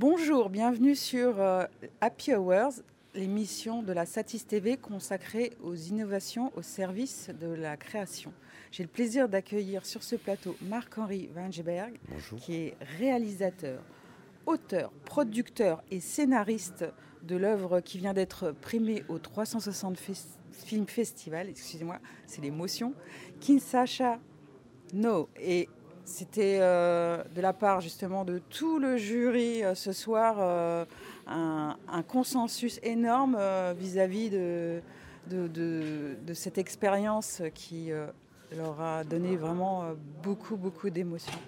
Bonjour, bienvenue sur euh, Happy Hours, l'émission de la Satis TV consacrée aux innovations au service de la création. J'ai le plaisir d'accueillir sur ce plateau Marc-Henri Vangeberg, qui est réalisateur, auteur, producteur et scénariste de l'œuvre qui vient d'être primée au 360 Film Festival, excusez-moi, c'est l'émotion, Kinshasa No. Et c'était euh, de la part justement de tout le jury euh, ce soir euh, un, consensus énorme vis-à-vis de, de, cette expérience qui leur a donné vraiment beaucoup, beaucoup d'émotions.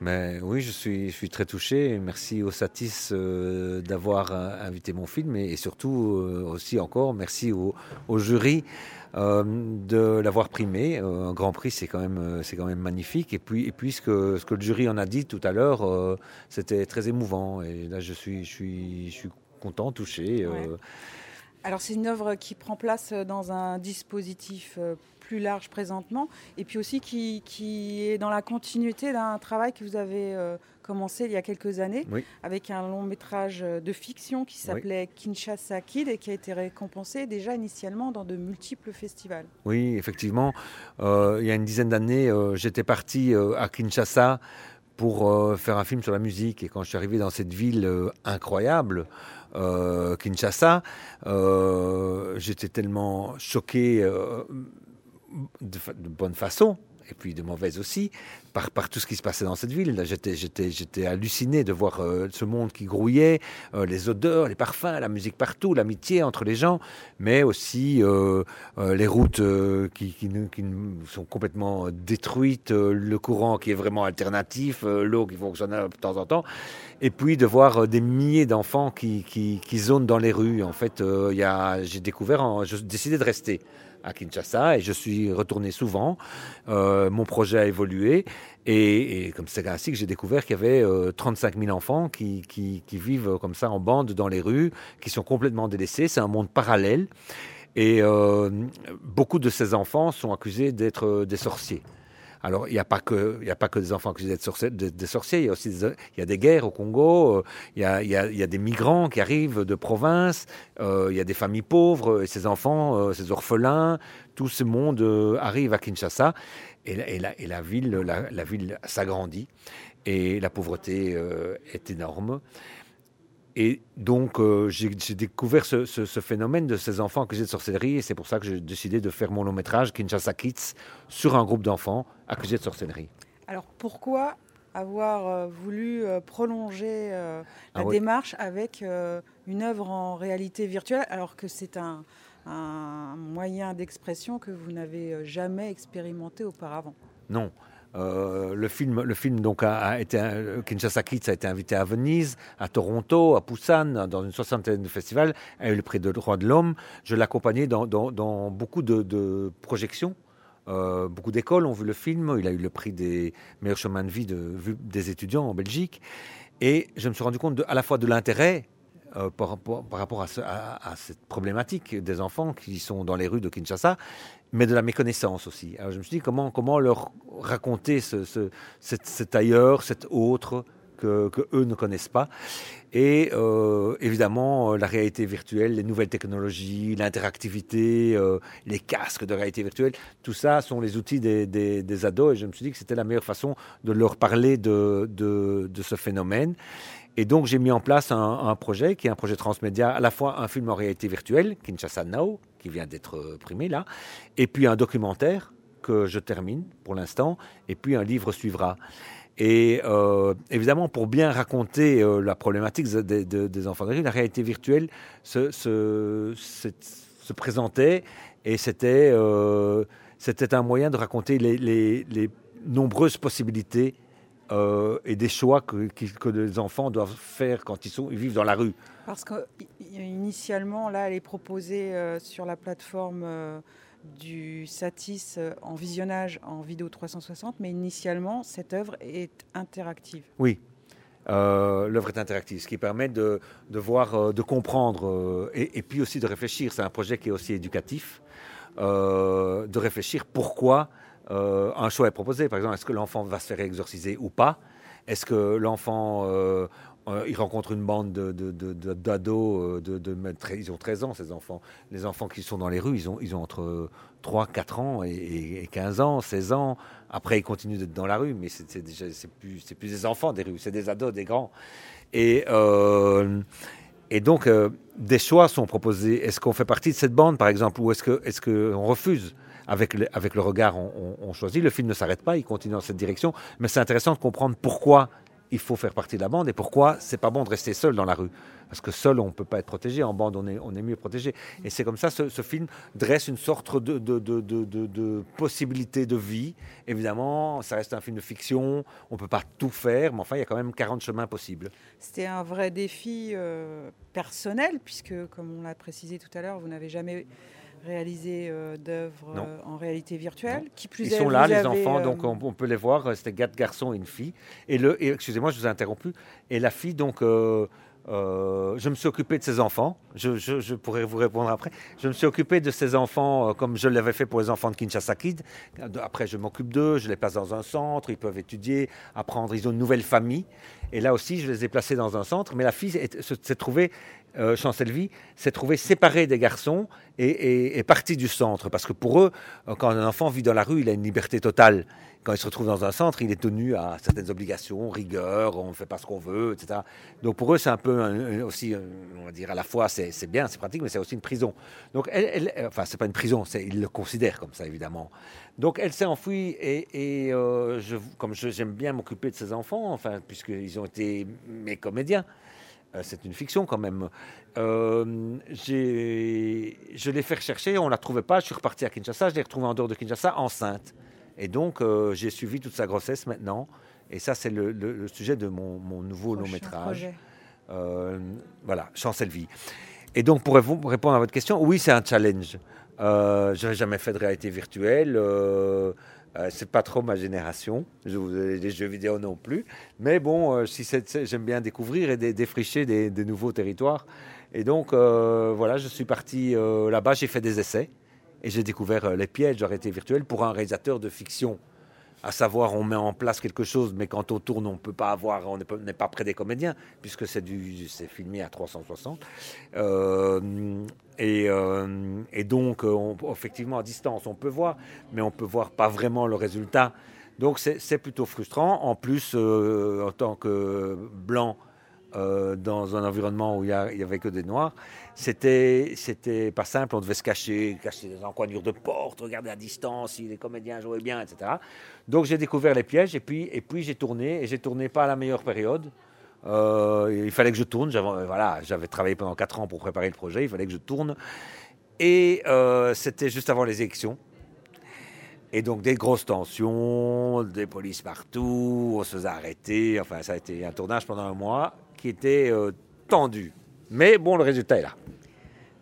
Mais oui, je suis, je suis très touché. Merci au Satis d'avoir invité mon film et, surtout aussi encore merci au, jury euh, de l'avoir primé. Euh, un Grand Prix, c'est quand même, euh, c'est quand même magnifique. Et puis, et puis ce, que, ce que le jury en a dit tout à l'heure, c'était très émouvant. Et là, je suis, je suis, je suis content, touché. Alors, c'est une œuvre qui prend place dans un dispositif plus large présentement, et puis aussi qui, qui est dans la continuité d'un travail que vous avez commencé il y a quelques années, avec un long métrage de fiction qui s'appelait Kinshasa Kid et qui a été récompensé déjà initialement dans de multiples festivals. Oui, effectivement. Euh, il y a une dizaine d'années, euh, j'étais parti euh, à Kinshasa pour faire un film sur la musique. Et quand je suis arrivé dans cette ville incroyable, Kinshasa, j'étais tellement choqué de, bonne façon et puis de mauvaise aussi, par, tout ce qui se passait dans cette ville. J'étais, halluciné de voir euh, ce monde qui grouillait, euh, les odeurs, les parfums, la musique partout, l'amitié entre les gens, mais aussi euh, les routes qui, sont complètement détruites, le courant qui est vraiment alternatif, l'eau qui fonctionne de temps en temps, et puis de voir des milliers d'enfants qui, qui, zonent dans les rues. En fait, j'ai découvert, j'ai décidé de rester à Kinshasa et je suis retourné souvent. Euh, mon projet a évolué et, comme c'est ainsi que j'ai découvert qu'il y avait 35 euh, 000 enfants qui, vivent comme ça en bande dans les rues, qui sont complètement délaissés. C'est un monde parallèle et euh, beaucoup de ces enfants sont accusés d'être des sorciers. Alors, il n'y a, pas que, a pas que des enfants accusés d'être des sorciers, il y a aussi des, y a des guerres au Congo, euh, il y, a, des migrants qui arrivent de province, euh, il y a des familles pauvres, et ces enfants, euh, ces orphelins, tout ce monde arrive à Kinshasa, et, la, ville, la ville s'agrandit, et la pauvreté est énorme. Et donc, euh, j'ai découvert ce, phénomène de ces enfants accusés de sorcellerie, et c'est pour ça que j'ai décidé de faire mon long métrage, Kinshasa Kids, sur un groupe d'enfants accusés de sorcellerie. Alors, pourquoi avoir euh, voulu euh, prolonger la ah démarche avec une œuvre en réalité virtuelle, alors que c'est un, un moyen d'expression que vous n'avez jamais expérimenté auparavant? Non. Euh, le film, le film donc a, été Kinshasa Kids a été invité à Venise, à Toronto, à Busan, dans une soixantaine de festivals, a eu le prix de droit de l'homme. Je l'accompagnais dans, beaucoup de, projections. Euh, beaucoup d'écoles ont vu le film. Il a eu le prix des meilleurs chemins de vie de, des étudiants en Belgique. Et je me suis rendu compte à la fois de l'intérêt euh, par, rapport à, cette problématique des enfants qui sont dans les rues de Kinshasa, mais de la méconnaissance aussi. Alors je me suis dit comment, comment leur raconter ce, cet, ailleurs, cet autre que, eux ne connaissent pas. Et euh, évidemment, la réalité virtuelle, les nouvelles technologies, l'interactivité, euh, les casques de réalité virtuelle, tout ça sont les outils des, des, ados. Et je me suis dit que c'était la meilleure façon de leur parler de, de ce phénomène. Et donc j'ai mis en place un, projet qui est un projet transmédia, à la fois un film en réalité virtuelle, Kinshasa Now, qui vient d'être euh, primé là, et puis un documentaire que je termine pour l'instant, et puis un livre suivra. Et euh, évidemment, pour bien raconter euh, la problématique des enfants de rue, la réalité virtuelle se, se, se, présentait et c'était un moyen de raconter les nombreuses possibilités euh, et des choix que, que, les enfants doivent faire quand ils, sont, ils vivent dans la rue. Parce qu'initialement, là, elle est proposée euh, sur la plateforme euh, du Satis en visionnage en vidéo 360, mais initialement, cette œuvre est interactive. Oui. L'œuvre est interactive, ce qui permet de, de voir, de comprendre et, et, puis aussi de réfléchir. C'est un projet qui est aussi éducatif, de réfléchir pourquoi euh, un choix est proposé. Par exemple, est-ce que l'enfant va se faire exorciser ou pas? Est-ce que l'enfant, euh, euh, ils rencontrent une bande d'ados, de, de, ils ont 13 ans, ces enfants. Les enfants qui sont dans les rues, ils ont, ils ont entre 3, 4 ans et, 15 ans, 16 ans. Après, ils continuent d'être dans la rue, mais c'est plus, plus des enfants des rues, c'est des ados, des grands. Et, euh, et donc, euh, des choix sont proposés. Est-ce qu'on fait partie de cette bande, par exemple, ou est-ce qu'on est refuse? Avec le, avec le regard, on, choisit. Le film ne s'arrête pas, il continue dans cette direction. Mais c'est intéressant de comprendre pourquoi il faut faire partie de la bande et pourquoi c'est pas bon de rester seul dans la rue? Parce que seul, on ne peut pas être protégé. En bande, on est, on est mieux protégé. Et c'est comme ça, ce, ce, film dresse une sorte de, de, de, de, possibilité de vie. Évidemment, ça reste un film de fiction. On ne peut pas tout faire, mais enfin, il y a quand même 40 chemins possibles. C'était un vrai défi euh, personnel, puisque, comme on l'a précisé tout à l'heure, vous n'avez jamais réalisé euh, d'œuvres euh, en réalité virtuelle. Qui plus Ils sont là, les enfants, donc on, on, peut les voir. C'était quatre garçons et une fille. Et le, excusez-moi, je vous ai interrompu. Et la fille, donc, euh, je me suis occupé de ces enfants. Je, pourrais vous répondre après. Je me suis occupé de ces enfants euh, comme je l'avais fait pour les enfants de Kinshasa Kid. Après, je m'occupe d'eux, je les place dans un centre, ils peuvent étudier, apprendre. Ils ont une nouvelle famille. Et là aussi, je les ai placés dans un centre. Mais la fille s'est trouvée, euh, Chancelvie, s'est trouvée séparée des garçons et, et, partie du centre. Parce que pour eux, euh, quand un enfant vit dans la rue, il a une liberté totale. Quand il se retrouve dans un centre, il est tenu à certaines obligations, rigueur, on ne fait pas ce qu'on veut, etc. Donc pour eux, c'est un peu aussi, on va dire, à la fois, c'est bien, c'est pratique, mais c'est aussi une prison. Donc, elle, elle enfin, c'est pas une prison, ils le considèrent comme ça, évidemment. Donc elle s'est enfuie et, euh, je, comme j'aime bien m'occuper de ces enfants, enfin, puisqu'ils ont été mes comédiens, euh, c'est une fiction quand même. Euh, je l'ai fait rechercher, on ne la trouvait pas, je suis reparti à Kinshasa, je l'ai retrouvée en dehors de Kinshasa enceinte. Et donc euh, j'ai suivi toute sa grossesse maintenant. Et ça, c'est le, sujet de mon, nouveau long métrage. voilà, Chancelvie. Et donc pour répondre à votre question, oui, c'est un challenge. Euh, je n'ai jamais fait de réalité virtuelle. Euh, euh, c'est pas trop ma génération. Je, les jeux vidéo non plus. Mais bon, euh, si j'aime bien découvrir et défricher des, nouveaux territoires. Et donc, voilà, je suis parti là-bas, j'ai fait des essais et j'ai découvert les pièges de réalité virtuelle pour un réalisateur de fiction à savoir on met en place quelque chose, mais quand on tourne, on peut pas avoir, on n'est pas près des comédiens, puisque c'est filmé à 360. Euh, et, euh, et, donc, effectivement, à distance, on peut voir, mais on peut voir pas vraiment le résultat. Donc, c'est plutôt frustrant. En plus, euh, en tant que blanc, euh, dans un environnement où il n'y avait que des noirs, c'était c'était pas simple. On devait se cacher, cacher des encoignures de porte, regarder à distance si les comédiens jouaient bien, etc. Donc j'ai découvert les pièges et puis et puis j'ai tourné et j'ai tourné pas à la meilleure période. Euh, il fallait que je tourne. J'avais voilà, j'avais travaillé pendant quatre ans pour préparer le projet. Il fallait que je tourne et euh, c'était juste avant les élections. Et donc des grosses tensions, des polices partout, on se faisait arrêter. Enfin, ça a été un tournage pendant un mois qui était euh, tendu. Mais bon, le résultat est là.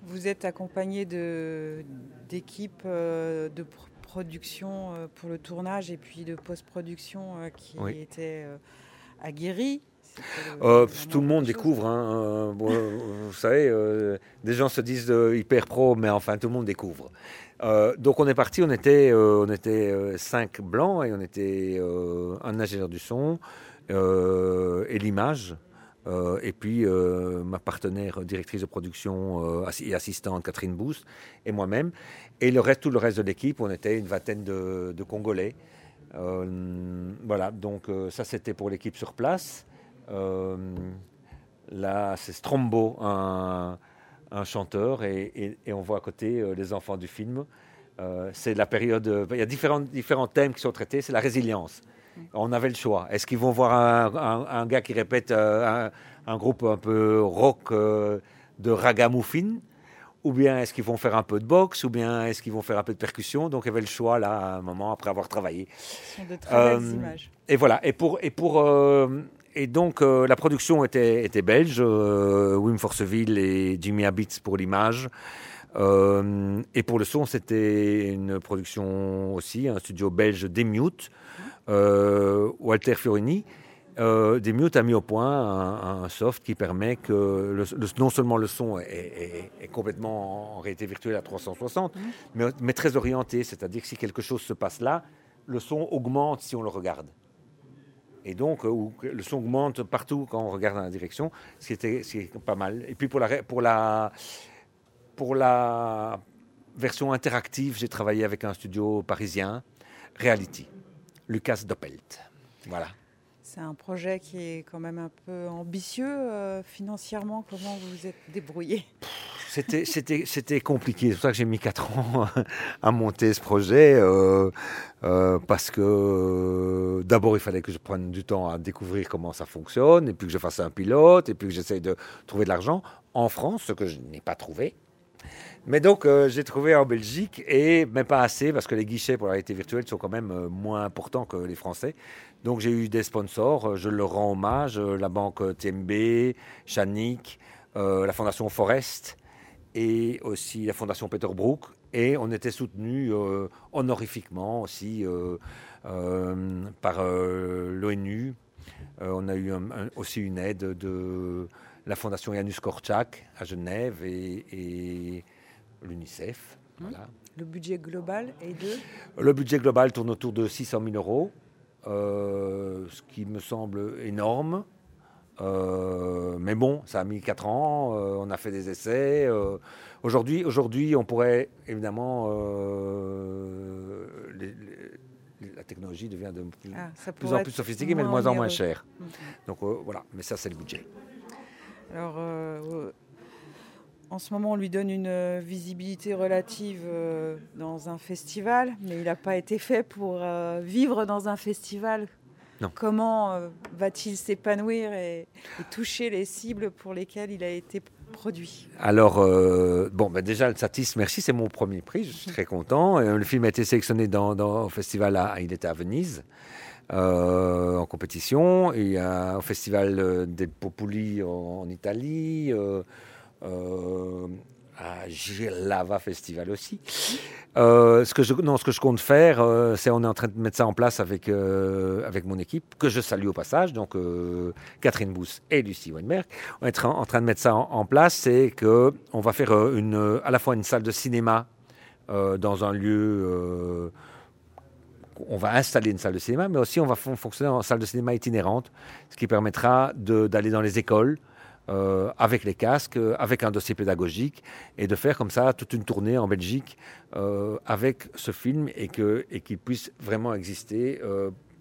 Vous êtes accompagné d'équipes euh, de, production euh, pour le tournage et puis de post-production qui étaient aguerris. tout le monde découvre. Hein, vous savez, des gens se disent hyper pro, mais enfin, tout le monde découvre. donc on est parti, on était, on était cinq blancs et on était un ingénieur du son et l'image. Euh, et puis euh, ma partenaire directrice de production euh, et assistante Catherine Boost et moi-même. Et le reste, tout le reste de l'équipe, on était une vingtaine de, Congolais. voilà, donc ça c'était pour l'équipe sur place. là, c'est Strombo, un, chanteur, et, on voit à côté les enfants du film. c'est la période. Il y a différents, différents thèmes qui sont traités. C'est la résilience. On avait le choix. Est-ce qu'ils vont voir un, gars qui répète euh, un, groupe un peu rock euh, de ragamuffin? Ou bien est-ce qu'ils vont faire un peu de boxe, ou bien est-ce qu'ils vont faire un peu de percussion? Donc il y avait le choix là, à un moment, après avoir travaillé. Ce sont de très belles euh, images. Et voilà, et pour... Et pour et donc la production était, était belge, Wim Forceville et Jimmy Habitz pour l'image. et pour le son, c'était une production aussi, un studio belge d'Emute, Walter Fiorini, euh, a mis au point un, soft qui permet que non seulement le son est, complètement en, réalité virtuelle à 360, mmh. mais, très orienté, c'est-à-dire que si quelque chose se passe là, le son augmente si on le regarde. Et donc, où le son augmente partout quand on regarde dans la direction, ce qui était, pas mal. Et puis pour la, pour la, pour la version interactive, j'ai travaillé avec un studio parisien, Reality, Lucas Doppelt. Voilà. C'est un projet qui est quand même un peu ambitieux euh, financièrement. Comment vous vous êtes débrouillé? C'était compliqué. C'est pour ça que j'ai mis 4 ans à monter ce projet. Euh, euh, parce que d'abord, il fallait que je prenne du temps à découvrir comment ça fonctionne, et puis que je fasse un pilote, et puis que j'essaye de trouver de l'argent en France, ce que je n'ai pas trouvé. Mais donc, euh, j'ai trouvé en Belgique, et mais pas assez, parce que les guichets pour la réalité virtuelle sont quand même euh, moins importants que les Français. Donc, j'ai eu des sponsors, euh, je leur rends hommage, la banque TMB, Chanic, la fondation Forest, et aussi la fondation Peter Brook. Et on était soutenu honorifiquement aussi par l'ONU. on a eu aussi une aide de la fondation Janus Korczak à Genève et l'UNICEF. Hum. Le budget global est de Le budget global tourne autour de 600 000 euros, euh, ce qui me semble énorme. Euh, mais bon, ça a mis 4 ans, euh, on a fait des essais. aujourd'hui, aujourd'hui, on pourrait évidemment. la technologie devient de plus, ah, plus en plus sophistiquée, mais de moins en moins chère. Donc voilà, mais ça, c'est le budget. Alors, en ce moment, on lui donne une euh, visibilité relative euh, dans un festival, mais il n'a pas été fait pour euh, vivre dans un festival. Comment va-t-il s'épanouir et, toucher les cibles pour lesquelles il a été produit? Alors, bon, bah déjà, le Satis, merci, c'est mon premier prix, je suis très content. le film a été sélectionné dans, au festival, à, il était à Venise. en compétition, et au festival des Populi en, Italie, euh, à Lava Festival aussi. Euh, ce, que je, non, ce que je compte faire, euh, c'est on est en train de mettre ça en place avec, avec mon équipe, que je salue au passage, donc Catherine Bousse et Lucie Weinberg. On est en, train de mettre ça en, place, c'est qu'on va faire une, à la fois une salle de cinéma dans un lieu on va installer une salle de cinéma, mais aussi on va fonctionner en salle de cinéma itinérante, ce qui permettra d'aller dans les écoles, euh, avec les casques, euh, avec un dossier pédagogique, et de faire comme ça toute une tournée en Belgique euh, avec ce film et qu'il et puisse vraiment exister.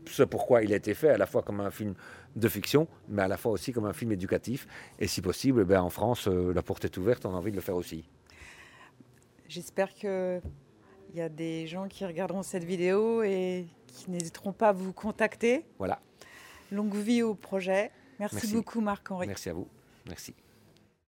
ce pourquoi il a été fait, à la fois comme un film de fiction, mais à la fois aussi comme un film éducatif. Et si possible, ben, en France, la porte est ouverte, on a envie de le faire aussi. J'espère qu'il y a des gens qui regarderont cette vidéo et qui n'hésiteront pas à vous contacter. Voilà. Longue vie au projet. Merci, Merci. beaucoup Marc-Henri. Merci à vous. Merci.